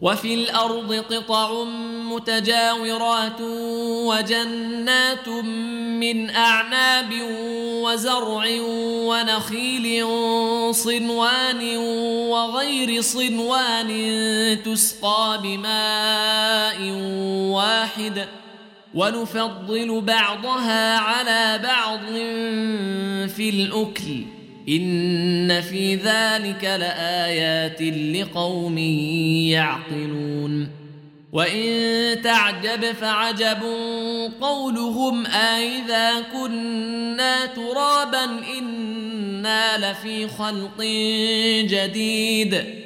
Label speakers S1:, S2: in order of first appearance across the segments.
S1: وفي الأرض قطع متجاورات وجنات من أعناب وزرع ونخيل صنوان وغير صنوان تسقى بماء واحد ونفضل بعضها على بعض في الأكل إن في ذلك لآيات لقوم يعقلون. وإن تعجب فعجب قولهم أإذا كنا ترابا إنا لفي خلق جديد.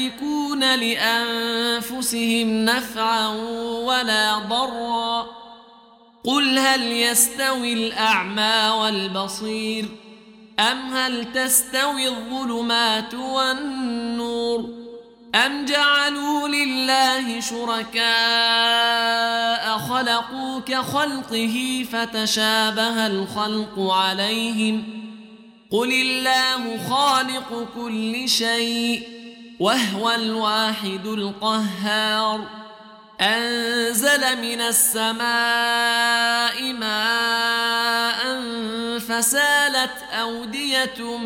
S1: لأنفسهم نفعا ولا ضرا. قل هل يستوي الأعمى والبصير أم هل تستوي الظلمات والنور أم جعلوا لله شركاء خلقوا كخلقه فتشابه الخلق عليهم؟ قل الله خالق كل شيء وهو الواحد القهار. أنزل من السماء ماء فسالت أودية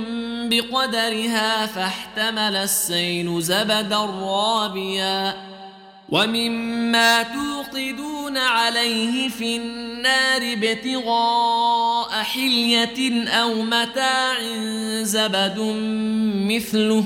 S1: بقدرها فاحتمل السيل زبدا رابيا. ومما توقدون عليه في النار ابتغاء حلية أو متاع زبد مثله.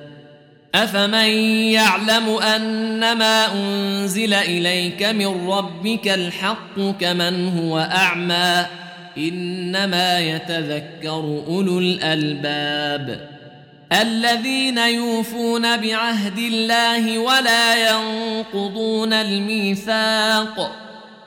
S1: افمن يعلم انما انزل اليك من ربك الحق كمن هو اعمى انما يتذكر اولو الالباب الذين يوفون بعهد الله ولا ينقضون الميثاق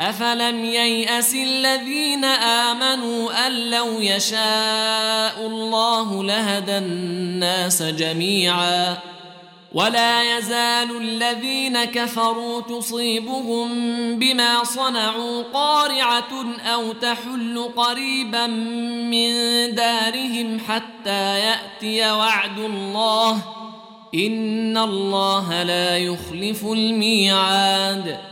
S1: افلم يياس الذين امنوا ان لو يشاء الله لهدى الناس جميعا ولا يزال الذين كفروا تصيبهم بما صنعوا قارعه أو تحل قريبا من دارهم حتى ياتي وعد الله ان الله لا يخلف الميعاد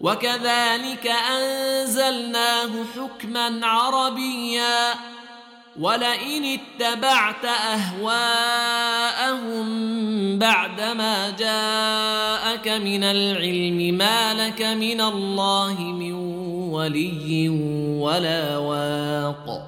S1: وكذلك أنزلناه حكما عربيا ولئن اتبعت أهواءهم بعدما جاءك من العلم ما لك من الله من ولي ولا واق.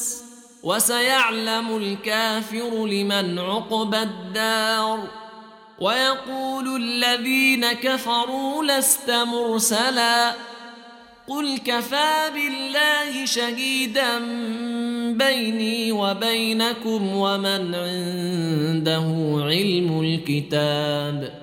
S1: وسيعلم الكافر لمن عقبى الدار. ويقول الذين كفروا لست مرسلا. قل كفى بالله شهيدا بيني وبينكم ومن عنده علم الكتاب.